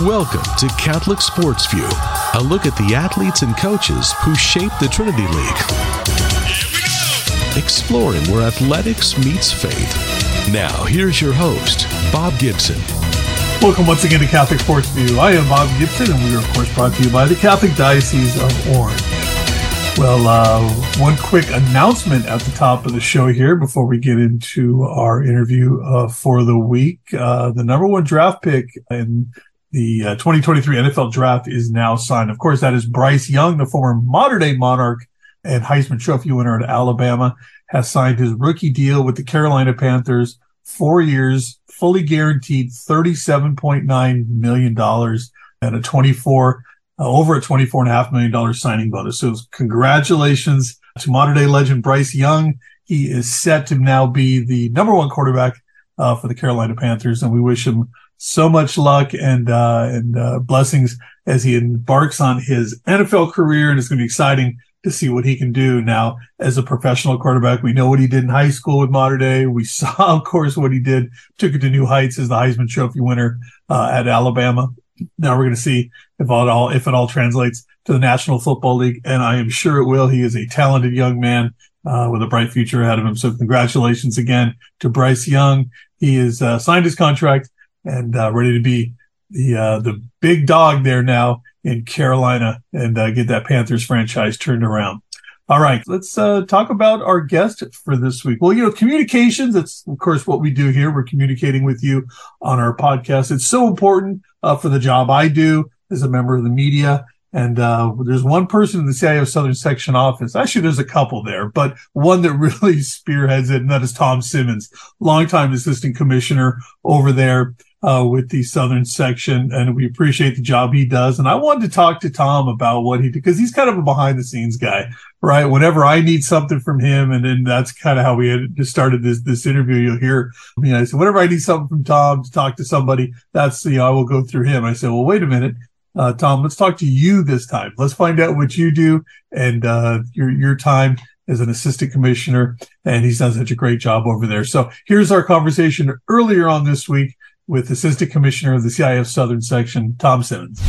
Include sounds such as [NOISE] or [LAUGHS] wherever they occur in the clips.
Welcome to Catholic Sports View, a look at the athletes and coaches who shape the Trinity League. Exploring where athletics meets faith. Now, here's your host, Bob Gibson. Welcome once again to Catholic Sports View. I am Bob Gibson, and we are, of course, brought to you by the Catholic Diocese of Orange. Well, uh, one quick announcement at the top of the show here before we get into our interview uh, for the week. Uh, the number one draft pick in the uh, 2023 NFL draft is now signed. Of course, that is Bryce Young, the former Mater Dei Monarch and Heisman Trophy winner at Alabama, has signed his rookie deal with the Carolina Panthers, four years, fully guaranteed $37.9 million and a 24 uh, over a $24.5 million signing bonus. So congratulations to Mater Dei legend Bryce Young. He is set to now be the number one quarterback uh, for the Carolina Panthers, and we wish him so much luck and uh, and uh, blessings as he embarks on his NFL career. And it's going to be exciting to see what he can do now as a professional quarterback. We know what he did in high school with Mater Dei. We [LAUGHS] saw, of course, what he did, took it to new heights as the Heisman Trophy winner uh, at Alabama. Now we're going to see if all, all if it all translates to the National Football League, and I am sure it will. He is a talented young man uh, with a bright future ahead of him. So congratulations again to Bryce Young. He has uh, signed his contract and uh, ready to be the uh, the big dog there now in Carolina and uh, get that Panthers franchise turned around. All right, let's uh, talk about our guest for this week. Well, you know, communications, that's of course what we do here. We're communicating with you on our podcast. It's so important uh, for the job I do as a member of the media. And uh, there's one person in the CIF Southern Section office. Actually, there's a couple there, but one that [LAUGHS] really spearheads it, and that is Thom Simmons, longtime assistant commissioner over there uh, with the Southern section, and we appreciate the job he does. And I wanted to talk to Thom about what he did because he's kind of a behind the scenes guy, right? Whenever I need something from him, and then that's kind of how we had just started this this interview. You'll hear, you know, I said, whenever I need something from Thom to talk to somebody, that's you know, I will go through him. I said, well, wait a minute. Uh, Thom, let's talk to you this time. Let's find out what you do and uh, your your time as an assistant commissioner, and he's done such a great job over there. So here's our conversation earlier on this week with Assistant Commissioner of the CIF Southern Section, Thom Simmons.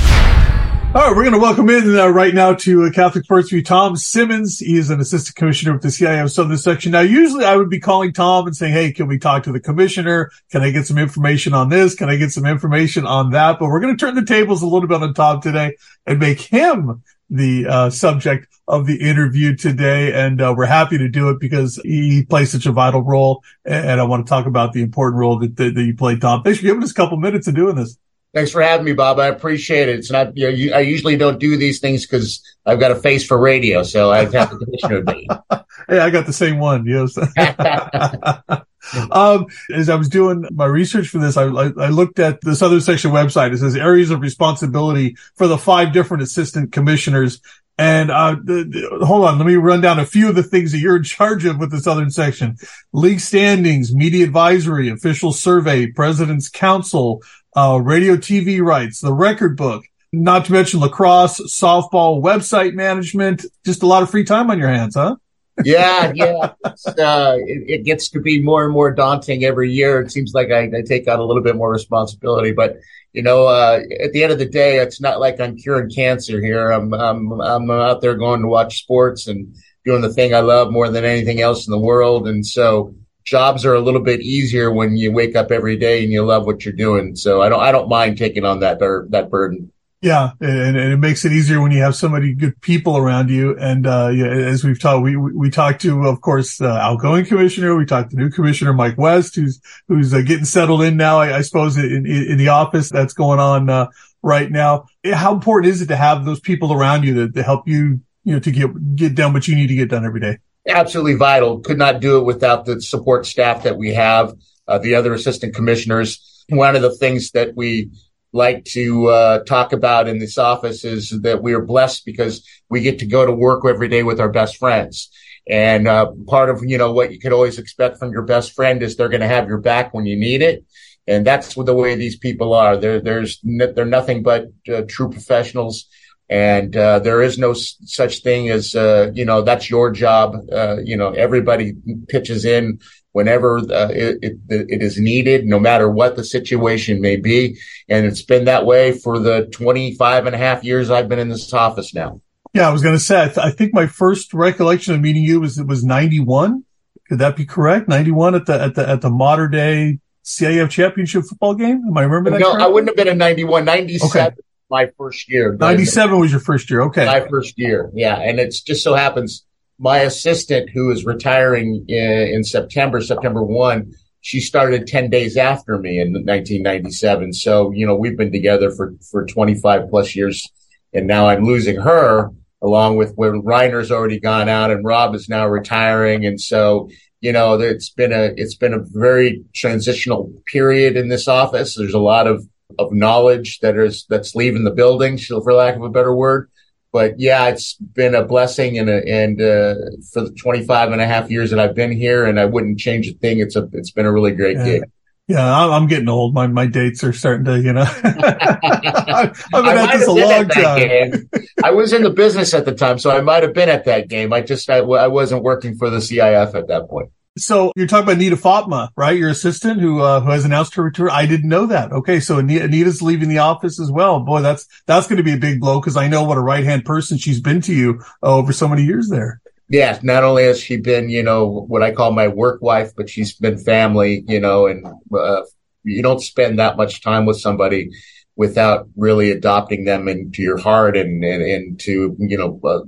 All right, we're going to welcome in uh, right now to Catholic Sports View, Thom Simmons. He is an assistant commissioner with the CIF Southern Section. Now, usually I would be calling Thom and saying, Hey, can we talk to the commissioner? Can I get some information on this? Can I get some information on that? But we're going to turn the tables a little bit on Thom today and make him the uh, subject of the interview today. And uh, we're happy to do it because he plays such a vital role. And I want to talk about the important role that, that, that you play, Thom. Thanks for giving us a couple minutes of doing this. Thanks for having me, Bob. I appreciate it. It's not, you know, I usually don't do these things because I've got a face for radio. So I have the commissioner me. [LAUGHS] hey, I got the same one. Yes. [LAUGHS] um, as I was doing my research for this, I, I, looked at the Southern Section website. It says areas of responsibility for the five different assistant commissioners. And uh, the, the, hold on, let me run down a few of the things that you're in charge of with the Southern Section: league standings, media advisory, official survey, president's council, uh, radio, TV rights, the record book. Not to mention lacrosse, softball, website management. Just a lot of free time on your hands, huh? [LAUGHS] yeah, yeah. Uh, it, it, gets to be more and more daunting every year. It seems like I, I take on a little bit more responsibility, but you know, uh, at the end of the day, it's not like I'm curing cancer here. I'm, I'm, I'm out there going to watch sports and doing the thing I love more than anything else in the world. And so jobs are a little bit easier when you wake up every day and you love what you're doing. So I don't, I don't mind taking on that, that burden. Yeah, and, and, it makes it easier when you have so many good people around you. And uh, yeah, as we've talked, we we talked to, of course, uh, outgoing commissioner. We talked to new commissioner Mike West, who's who's uh, getting settled in now. I, I suppose in, in, the office that's going on uh, right now. How important is it to have those people around you that to help you, you know, to get get done what you need to get done every day? Absolutely vital. Could not do it without the support staff that we have, uh, the other assistant commissioners. One of the things that we like to uh, talk about in this office is that we are blessed because we get to go to work every day with our best friends. And uh, part of you know what you could always expect from your best friend is they're going to have your back when you need it, and that's the way these people are. They're there's they're nothing but uh, true professionals, and uh, there is no s- such thing as uh, you know that's your job. Uh, you know everybody pitches in whenever uh, it, it, it is needed, no matter what the situation may be. And it's been that way for the 25 and a half years I've been in this office now. Yeah, I was going to say, I, th- I, think my first recollection of meeting you was, it was 91. Could that be correct? 91 at the, at the, at the Mater Dei CIF championship football game? Am I remember that? No, correctly? I wouldn't have been in 91, 97. Okay. My first year. 97 was your first year. Okay. My first year. Yeah. And it's just so happens my assistant who is retiring in, in September, September 1, she started 10 days after me in 1997. So, you know, we've been together for, for 25 plus years and now I'm losing her along with where Reiner's already gone out and Rob is now retiring. And so, you know, it's been a, it's been a very transitional period in this office. There's a lot of, of knowledge that is, that's leaving the building, for lack of a better word but yeah, it's been a blessing and a, and uh, for the 25 and a half years that I've been here, and I wouldn't change a thing. It's a it's been a really great yeah. gig. Yeah, I'm getting old. My my dates are starting to, you know. [LAUGHS] I've been at this a long time. I was in the business at the time, so I might have been at that game. I just I, I wasn't working for the CIF at that point. So you're talking about Anita Fatma, right? Your assistant who uh, who has announced her return. I didn't know that. Okay, so Anita's leaving the office as well. Boy, that's that's going to be a big blow because I know what a right hand person she's been to you uh, over so many years there. Yeah, not only has she been, you know, what I call my work wife, but she's been family, you know, and uh, you don't spend that much time with somebody without really adopting them into your heart and and into you know uh,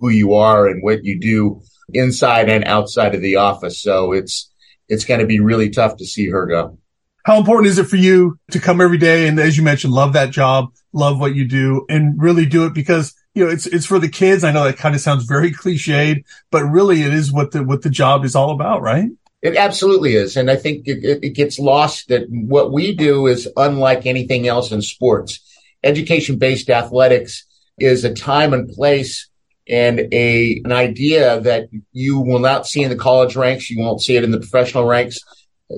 who you are and what you do inside and outside of the office. So it's, it's going to be really tough to see her go. How important is it for you to come every day? And as you mentioned, love that job, love what you do and really do it because, you know, it's, it's for the kids. I know that kind of sounds very cliched, but really it is what the, what the job is all about, right? It absolutely is. And I think it, it, gets lost that what we do is unlike anything else in sports. Education based athletics is a time and place and a an idea that you will not see in the college ranks, you won't see it in the professional ranks.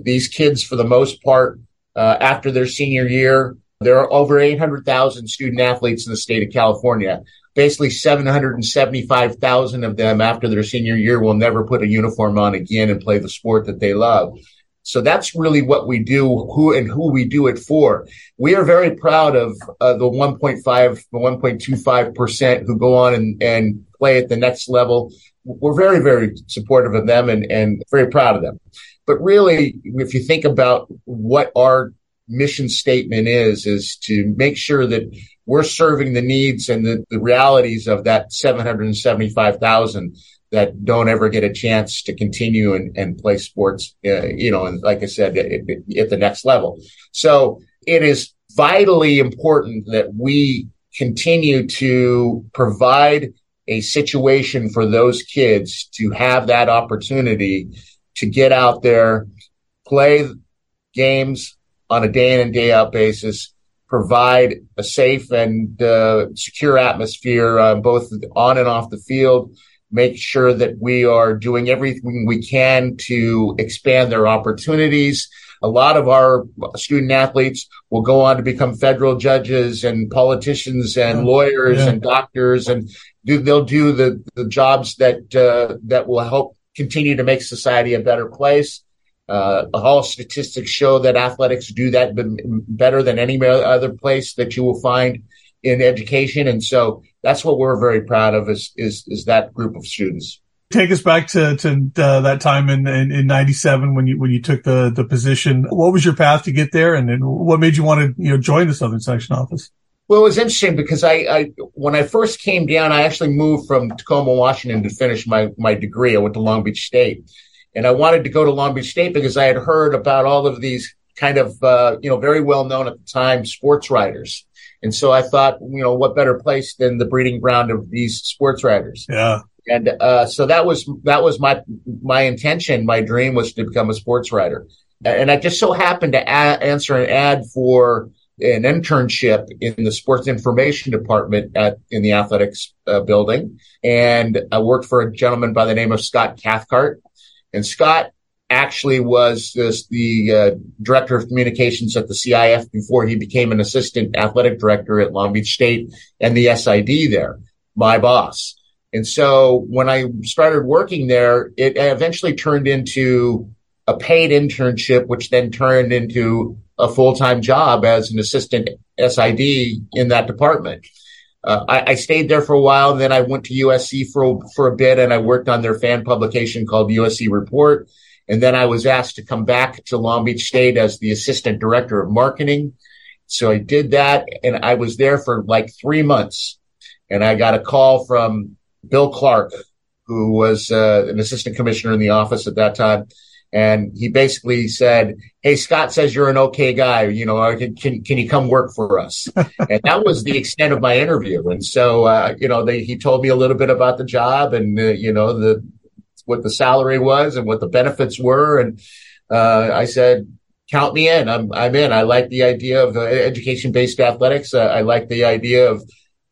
These kids, for the most part, uh, after their senior year, there are over 800,000 student athletes in the state of California. Basically, 775,000 of them after their senior year will never put a uniform on again and play the sport that they love. So that's really what we do, who and who we do it for. We are very proud of uh, the 1.5, the 1.25 percent who go on and, and play at the next level. We're very, very supportive of them and, and very proud of them. But really, if you think about what our mission statement is, is to make sure that we're serving the needs and the, the realities of that 775,000 that don't ever get a chance to continue and, and play sports, uh, you know, and like I said, at, at the next level. So it is vitally important that we continue to provide a situation for those kids to have that opportunity to get out there, play games on a day in and day out basis, provide a safe and uh, secure atmosphere uh, both on and off the field, make sure that we are doing everything we can to expand their opportunities. A lot of our student athletes will go on to become federal judges and politicians and lawyers yeah. and doctors and do, they'll do the, the jobs that, uh, that will help continue to make society a better place. Uh, all statistics show that athletics do that better than any other place that you will find in education. And so that's what we're very proud of is, is, is that group of students. Take us back to, to uh, that time in, in, in, 97 when you, when you took the, the position. What was your path to get there? And, and what made you want to, you know, join the Southern Section office? Well, it was interesting because I, I, when I first came down, I actually moved from Tacoma, Washington to finish my, my degree. I went to Long Beach State and I wanted to go to Long Beach State because I had heard about all of these kind of, uh, you know, very well known at the time sports writers and so I thought, you know, what better place than the breeding ground of these sports writers? Yeah. And uh, so that was that was my my intention. My dream was to become a sports writer, and I just so happened to a- answer an ad for an internship in the sports information department at in the athletics uh, building, and I worked for a gentleman by the name of Scott Cathcart. And Scott actually was this, the uh, director of communications at the CIF before he became an assistant athletic director at Long Beach State and the SID there, my boss. And so when I started working there, it eventually turned into a paid internship, which then turned into a full time job as an assistant SID in that department. Uh, I, I, stayed there for a while, then I went to USC for for a bit, and I worked on their fan publication called USC Report. And then I was asked to come back to Long Beach State as the assistant director of marketing. So I did that, and I was there for like three months. And I got a call from Bill Clark, who was uh, an assistant commissioner in the office at that time and he basically said, "Hey, Scott says you're an okay guy. You know, can can, can you come work for us?" [LAUGHS] and that was the extent of my interview. And so, uh, you know, they, he told me a little bit about the job and uh, you know the what the salary was and what the benefits were, and uh, I said. Count me in. I'm I'm in. I like the idea of uh, education based athletics. Uh, I like the idea of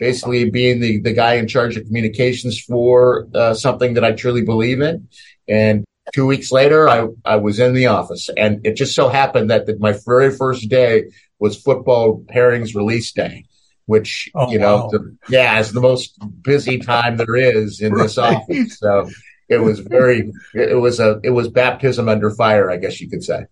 basically being the, the guy in charge of communications for uh, something that I truly believe in. And Two weeks later, I, I was in the office and it just so happened that the, my very first day was football pairings release day, which, oh, you know, wow. the, yeah, is the most busy time there is in [LAUGHS] right. this office. So it was very, it was a, it was baptism under fire, I guess you could say.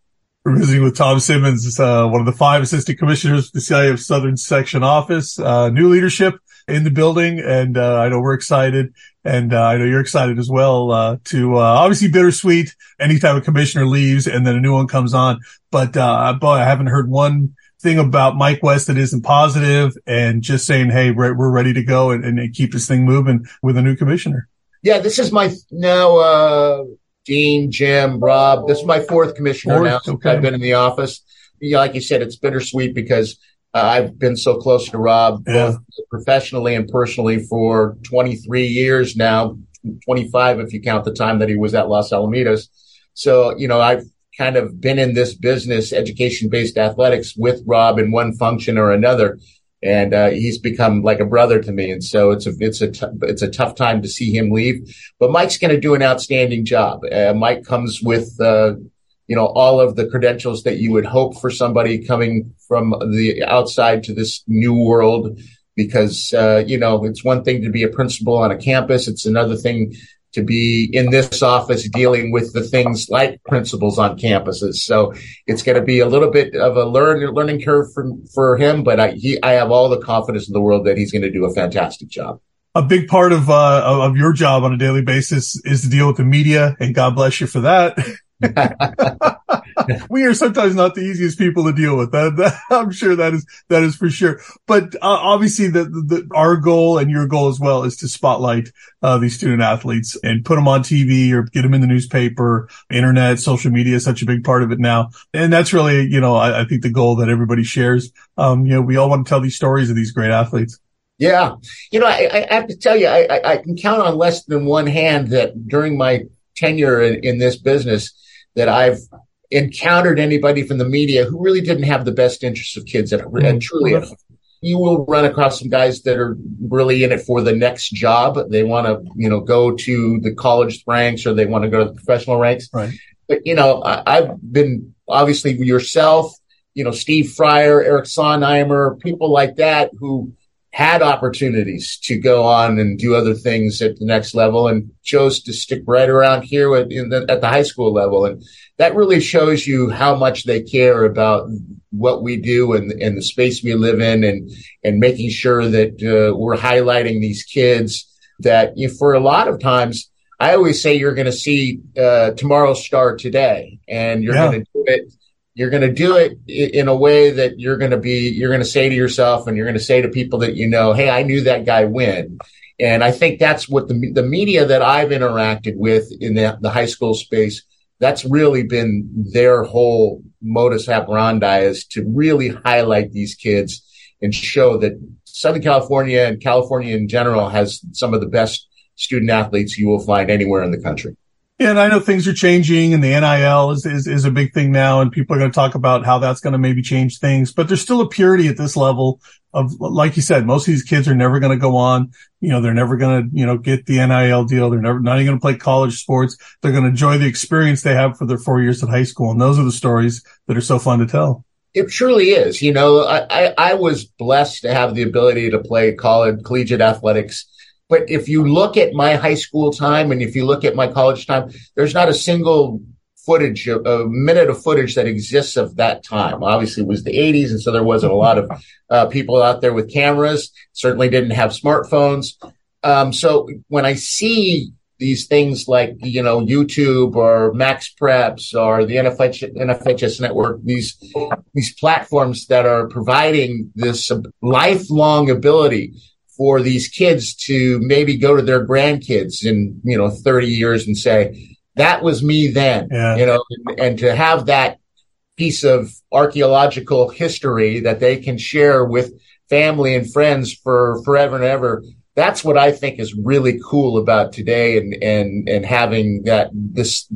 We're visiting with Thom Simmons, uh, one of the five assistant commissioners of the CIF Southern Section Office, uh, new leadership in the building. And, uh, I know we're excited and, uh, I know you're excited as well, uh, to, uh, obviously bittersweet anytime a commissioner leaves and then a new one comes on. But, uh, boy, I haven't heard one thing about Mike West that isn't positive and just saying, Hey, we're, we're ready to go and, and keep this thing moving with a new commissioner. Yeah, this is my now, uh, Dean, Jim, Rob. This is my fourth commissioner fourth? now. Okay. I've been in the office. Yeah, like you said, it's bittersweet because uh, I've been so close to Rob, yeah. both professionally and personally, for 23 years now, 25 if you count the time that he was at Los Alamitos. So, you know, I've kind of been in this business, education based athletics with Rob in one function or another. And, uh, he's become like a brother to me. And so it's a, it's a, t- it's a tough time to see him leave, but Mike's going to do an outstanding job. Uh, Mike comes with, uh, you know, all of the credentials that you would hope for somebody coming from the outside to this new world. Because, uh, you know, it's one thing to be a principal on a campus. It's another thing to be in this office dealing with the things like principals on campuses. So it's going to be a little bit of a learn, learning curve for, for him, but I, he, I have all the confidence in the world that he's going to do a fantastic job. A big part of, uh, of your job on a daily basis is to deal with the media and God bless you for that. [LAUGHS] [LAUGHS] [LAUGHS] we are sometimes not the easiest people to deal with. That, that, [LAUGHS] I'm sure that is that is for sure. But uh, obviously, the, the, our goal and your goal as well is to spotlight uh, these student athletes and put them on TV or get them in the newspaper, internet, social media is such a big part of it now. And that's really, you know, I, I think the goal that everybody shares. Um, you know, we all want to tell these stories of these great athletes. Yeah, you know, I, I have to tell you, I, I, can count on less than one hand that during my tenure in, in this business that I've encountered anybody from the media who really didn't have the best interests of kids at, mm-hmm. and truly at you will run across some guys that are really in it for the next job. They want to, you know, go to the college ranks or they want to go to the professional ranks. Right. But, you know, I, have been obviously yourself, you know, Steve Fryer, Eric Sondheimer, people like that who had opportunities to go on and do other things at the next level and chose to stick right around here at, the, at the high school level. And that really shows you how much they care about what we do and, and the space we live in and, and making sure that uh, we're highlighting these kids that you know, for a lot of times, I always say you're going to see uh, tomorrow's star today and you're yeah. going to do it you're going to do it in a way that you're going to be you're going to say to yourself and you're going to say to people that you know hey i knew that guy win and i think that's what the, the media that i've interacted with in the, the high school space that's really been their whole modus operandi is to really highlight these kids and show that southern california and california in general has some of the best student athletes you will find anywhere in the country and I know things are changing and the NIL is, is, is a big thing now and people are going to talk about how that's going to maybe change things, but there's still a purity at this level of, like you said, most of these kids are never going to go on. You know, they're never going to, you know, get the NIL deal. They're never, not even going to play college sports. They're going to enjoy the experience they have for their four years at high school. And those are the stories that are so fun to tell. It truly is. You know, I, I, I was blessed to have the ability to play college, collegiate athletics but if you look at my high school time and if you look at my college time, there's not a single footage, a, a, minute of footage that exists of that time. Obviously, it was the 80s, and so there wasn't a lot of uh, people out there with cameras. Certainly didn't have smartphones. Um, so when I see these things like you know YouTube or Max Preps or the NFH, NFHS network, these these platforms that are providing this lifelong ability for these kids to maybe go to their grandkids in you know 30 years and say that was me then, yeah. you know, and, and to have that piece of archaeological history that they can share with family and friends for forever and ever. That's what I think is really cool about today and, and, and having that, this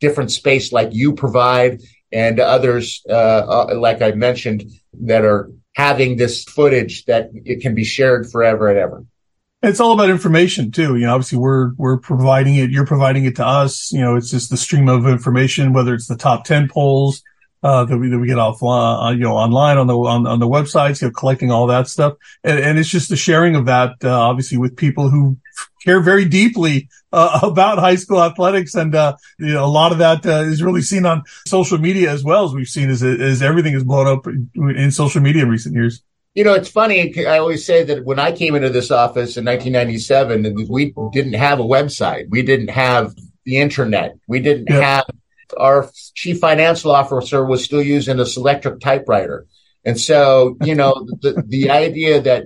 different space like you provide and others, uh, uh, like I mentioned, that are having this footage that it can be shared forever and ever. It's all about information too. You know, obviously we're, we're providing it. You're providing it to us. You know, it's just the stream of information, whether it's the top 10 polls, uh, that we, that we get offline, uh, you know, online on the, on, on the websites, you know, collecting all that stuff. And, and it's just the sharing of that, uh, obviously with people who care very deeply, uh, [LAUGHS] about high school athletics. And, uh, you know, a lot of that, uh, is really seen on social media as well as we've seen as, as everything is blown up in social media in recent years. You know, it's funny. I always say that when I came into this office in 1997, we didn't have a website. We didn't have the internet. We didn't have our chief financial officer was still using a Selectric typewriter. And so, you know, [LAUGHS] the, the idea that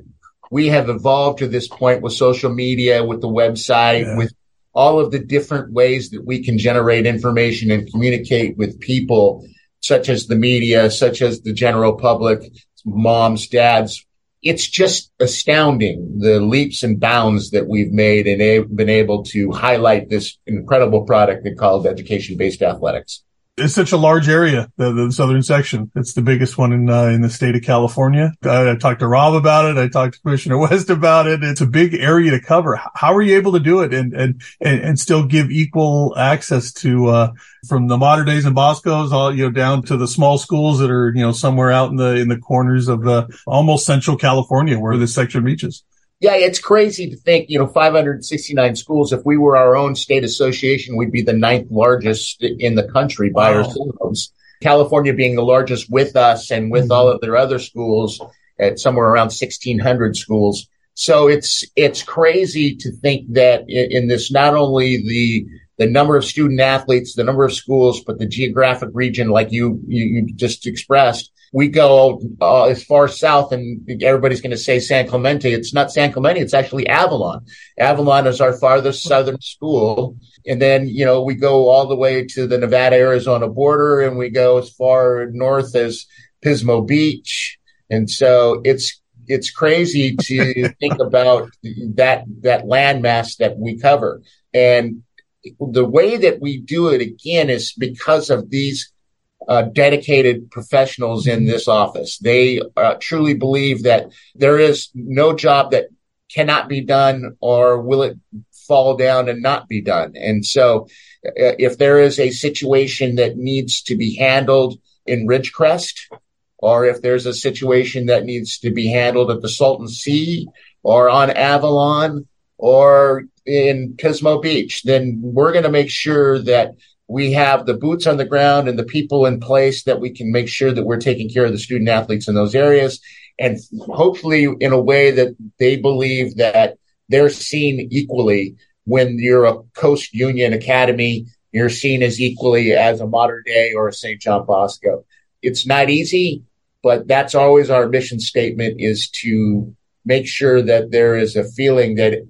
we have evolved to this point with social media, with the website, yeah. with all of the different ways that we can generate information and communicate with people, such as the media, such as the general public, moms, dads. It's just astounding the leaps and bounds that we've made and a- been able to highlight this incredible product called education based athletics it's such a large area, the, the southern section. It's the biggest one in uh, in the state of California. I, I, talked to Rob about it. I talked to Commissioner [LAUGHS] West about it. It's a big area to cover. How are you able to do it and and and, and still give equal access to uh, from the Mater Deis in Boscos all you know down to the small schools that are you know somewhere out in the in the corners of the almost central California where this section reaches? Yeah, it's crazy to think, you know, 569 schools. If we were our own state association, we'd be the ninth largest in the country by wow. ourselves. California being the largest with us and with mm-hmm. all of their other schools at somewhere around 1600 schools. So it's, it's crazy to think that in, in this, not only the, the number of student athletes, the number of schools, but the geographic region, like you, you, you just expressed, we go uh, as far south and everybody's going to say San Clemente. It's not San Clemente. It's actually Avalon. Avalon is our farthest southern school. And then, you know, we go all the way to the Nevada Arizona border and we go as far north as Pismo Beach. And so it's, it's crazy to [LAUGHS] think about that, that landmass that we cover. And the way that we do it again is because of these uh, dedicated professionals in this office. They uh, truly believe that there is no job that cannot be done or will it fall down and not be done. And so uh, if there is a situation that needs to be handled in Ridgecrest, or if there's a situation that needs to be handled at the Salton Sea or on Avalon or in Pismo Beach, then we're going to make sure that we have the boots on the ground and the people in place that we can make sure that we're taking care of the student athletes in those areas and hopefully in a way that they believe that they're seen equally when you're a Coast Union Academy, you're seen as equally as a Mater Dei or a St. John Bosco. It's not easy, but that's always our mission statement is to make sure that there is a feeling that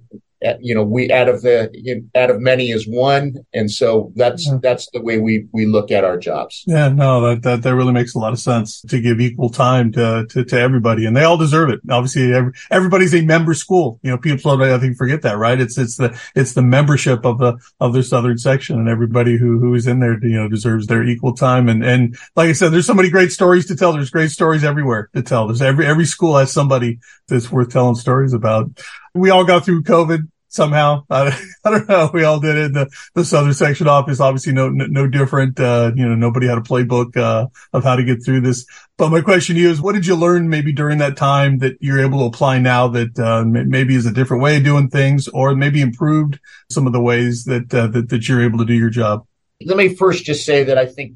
you know, we out of the out of many is one, and so that's yeah. that's the way we we look at our jobs. Yeah, no, that that that really makes a lot of sense to give equal time to to, to everybody, and they all deserve it. Obviously, every, everybody's a member school. You know, people I think forget that, right? It's it's the it's the membership of the of the southern section, and everybody who who is in there, you know, deserves their equal time. And and like I said, there's so many great stories to tell. There's great stories everywhere to tell. There's every every school has somebody that's worth telling stories about. We all got through COVID somehow. I, [LAUGHS] I don't know. We all did it. The, the Southern section office, obviously no, no different. Uh, you know, nobody had a playbook, uh, of how to get through this. But my question to you is, what did you learn maybe during that time that you're able to apply now that, uh, maybe is a different way of doing things or maybe improved some of the ways that, uh, that, that you're able to do your job? Let me first just say that I think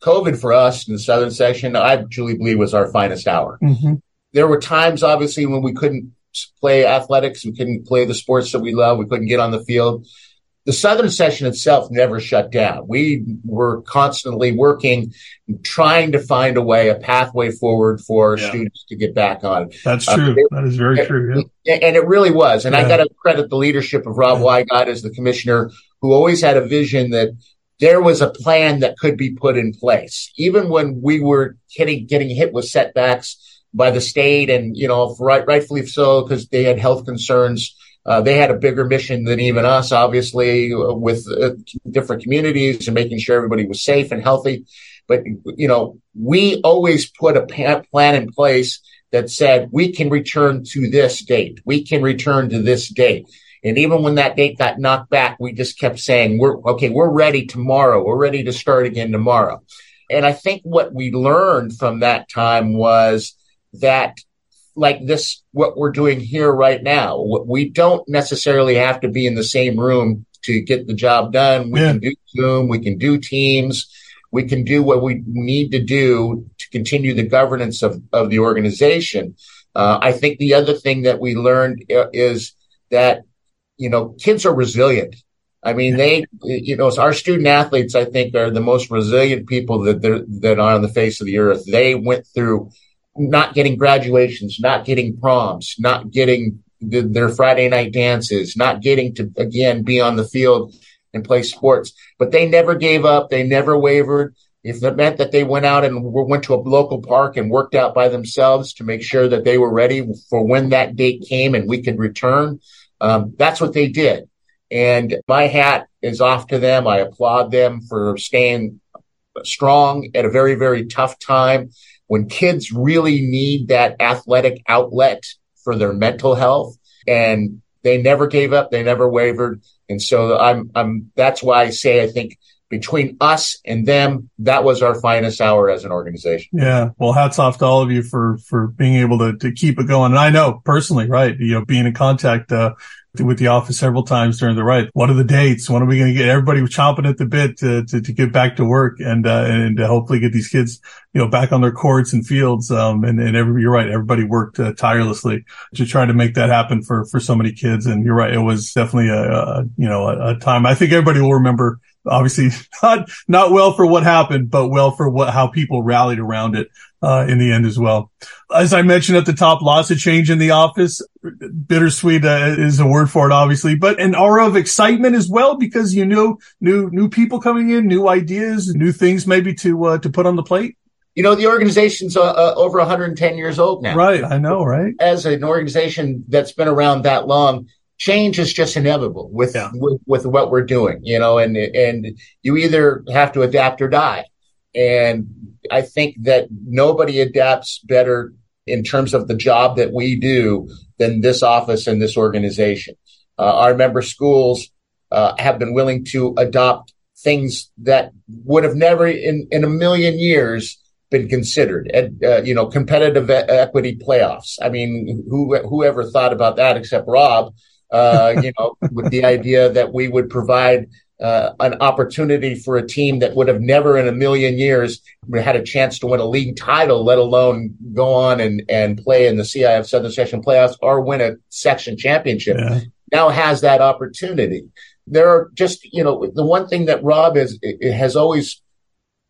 COVID for us in the Southern section, I truly believe was our finest hour. Mm-hmm. There were times, obviously, when we couldn't play athletics, we couldn't play the sports that we love, we couldn't get on the field the Southern section itself never shut down. We were constantly working, trying to find a way, a pathway forward for yeah. students to get back on. That's uh, true. Uh, that is very true. Yeah. And it really was. And yeah. I got to credit the leadership of Rob yeah. Wigod as the commissioner, who always had a vision that there was a plan that could be put in place, even when we were getting getting hit with setbacks by the state, and you know, right, rightfully so, because they had health concerns uh, they had a bigger mission than even us, obviously, with uh, different communities and making sure everybody was safe and healthy. But, you know, we always put a plan in place that said we can return to this date. We can return to this date. And even when that date got knocked back, we just kept saying, we're okay, we're ready tomorrow. We're ready to start again tomorrow. And I think what we learned from that time was that like this, what we're doing here right now. We don't necessarily have to be in the same room to get the job done. We yeah. can do Zoom, we can do Teams, we can do what we need to do to continue the governance of, of the organization. Uh, I think the other thing that we learned uh, is that, you know, kids are resilient. I mean, they, you know, our student athletes, I think, are the most resilient people that that are on the face of the earth. They went through not getting graduations, not getting proms, not getting the, their Friday night dances, not getting to again be on the field and play sports. But they never gave up. They never wavered. If it meant that they went out and went to a local park and worked out by themselves to make sure that they were ready for when that date came and we could return, um, that's what they did. And my hat is off to them. I applaud them for staying strong at a very, very tough time when kids really need that athletic outlet for their mental health and they never gave up, they never wavered. And so I'm, I'm, that's why I say I think between us and them, that was our finest hour as an organization. Yeah. Well, hats off to all of you for, for being able to, to keep it going. And I know personally, right, you know, being in contact, uh, with the office several times during the ride. What are the dates? When are we going to get everybody chomping at the bit to, to, to get back to work and, uh, and to hopefully get these kids, you know, back on their courts and fields. Um, and, and every, you're right. Everybody worked uh, tirelessly to try to make that happen for, for so many kids. And you're right. It was definitely a, a you know, a, a time. I think everybody will remember obviously [LAUGHS] not not well for what happened, but well for what how people rallied around it uh, in the end as well. As I mentioned at the top, lots of change in the office. Bittersweet uh, is a word for it, obviously, but an aura of excitement as well because you know new new people coming in, new ideas, new things maybe to uh, to put on the plate. You know, the organization's uh, uh, over 110 years old now. Right, I know, right? As an organization that's been around that long, change is just inevitable with, yeah. with, with what we're doing, you know, and and you either have to adapt or die. And I think that nobody adapts better in terms of the job that we do than this office and this organization. Uh, our member schools uh, have been willing to adopt things that would have never in, in a million years been considered. And, uh, you know, competitive equity playoffs. I mean, who whoever thought about that except Rob? Uh, you know, with the idea that we would provide uh, an opportunity for a team that would have never in a million years had a chance to win a league title, let alone go on and, and play in the CIF Southern Section playoffs or win a section championship. Yeah. Now has that opportunity. There are just, you know, the one thing that Rob has, has always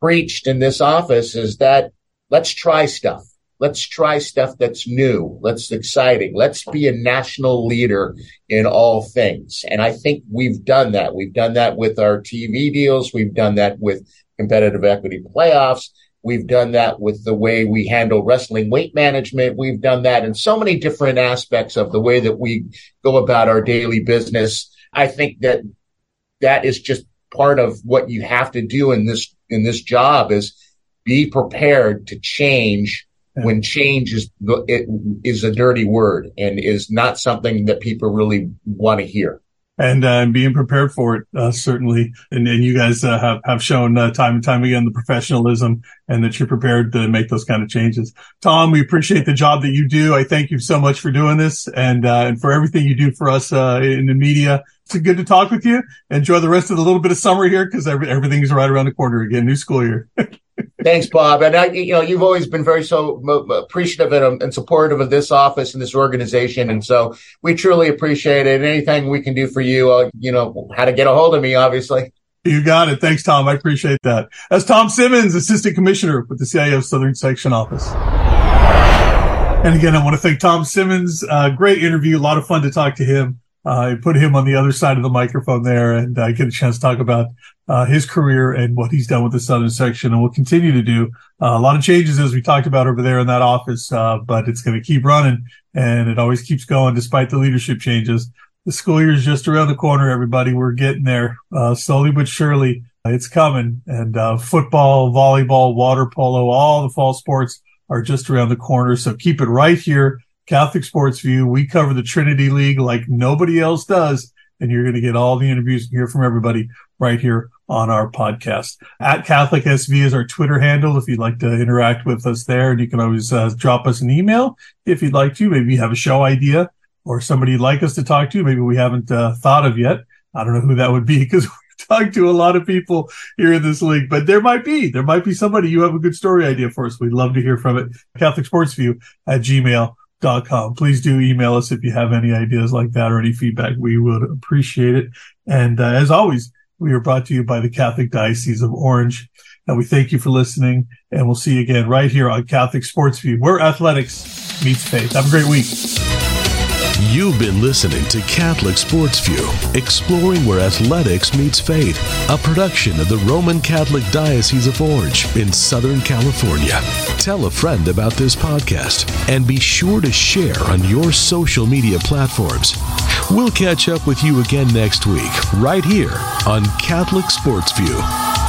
preached in this office is that let's try stuff. Let's try stuff that's new. Let's exciting. Let's be a national leader in all things. And I think we've done that. We've done that with our TV deals. We've done that with competitive equity playoffs. We've done that with the way we handle wrestling weight management. We've done that in so many different aspects of the way that we go about our daily business. I think that that is just part of what you have to do in this, in this job is be prepared to change when change is it is a dirty word and is not something that people really want to hear. And, uh, being prepared for it, uh, certainly. And, and you guys uh, have, have shown uh, time and time again the professionalism and that you're prepared to make those kind of changes. Thom, we appreciate the job that you do. I thank you so much for doing this and, uh, and for everything you do for us uh, in the media It's good to talk with you. Enjoy the rest of the little bit of summer here because every, everything's right around the corner again. New school year. [LAUGHS] Thanks, Bob. And I, you know, you've always been very so appreciative and, and, supportive of this office and this organization, and so we truly appreciate it. Anything we can do for you, uh, you know, how to get a hold of me, obviously. You got it. Thanks, Thom. I appreciate that. That's Thom Simmons, Assistant Commissioner with the CIF Southern Section Office. And again, I want to thank Thom Simmons. Uh, great interview. A lot of fun to talk to him. I uh, put him on the other side of the microphone there and I uh, get a chance to talk about uh, his career and what he's done with the Southern section and will continue to do. Uh, a lot of changes as we talked about over there in that office, uh, but it's going to keep running and it always keeps going despite the leadership changes. The school year is just around the corner, everybody. We're getting there, uh, slowly but surely. It's coming and, football, volleyball, water polo, all the fall sports are just around the corner. So keep it right here Catholic Sports View. We cover the Trinity League like nobody else does. And you're going to get all the interviews and hear from everybody right here on our podcast. At Catholic SV is our Twitter handle if you'd like to interact with us there. And you can always uh, drop us an email if you'd like to. Maybe you have a show idea or somebody you'd like us to talk to. Maybe we haven't uh, thought of yet. I don't know who that would be [LAUGHS] because we've talked to a lot of people here in this league, but there might be, there might be somebody you have a good story idea for us. We'd love to hear from it. Catholic Sports View at gmail com. Please do email us if you have any ideas like that or any feedback. We would appreciate it. And uh, as always, we are brought to you by the Catholic Diocese of Orange. And we thank you for listening. And we'll see you again right here on Catholic Sports View, where athletics meets faith. Have a great week. You've been listening to Catholic Sports View, exploring where athletics meets faith, a production of the Roman Catholic Diocese of Orange in Southern California. Tell a friend about this podcast and be sure to share on your social media platforms. We'll catch up with you again next week, right here on Catholic Sports View.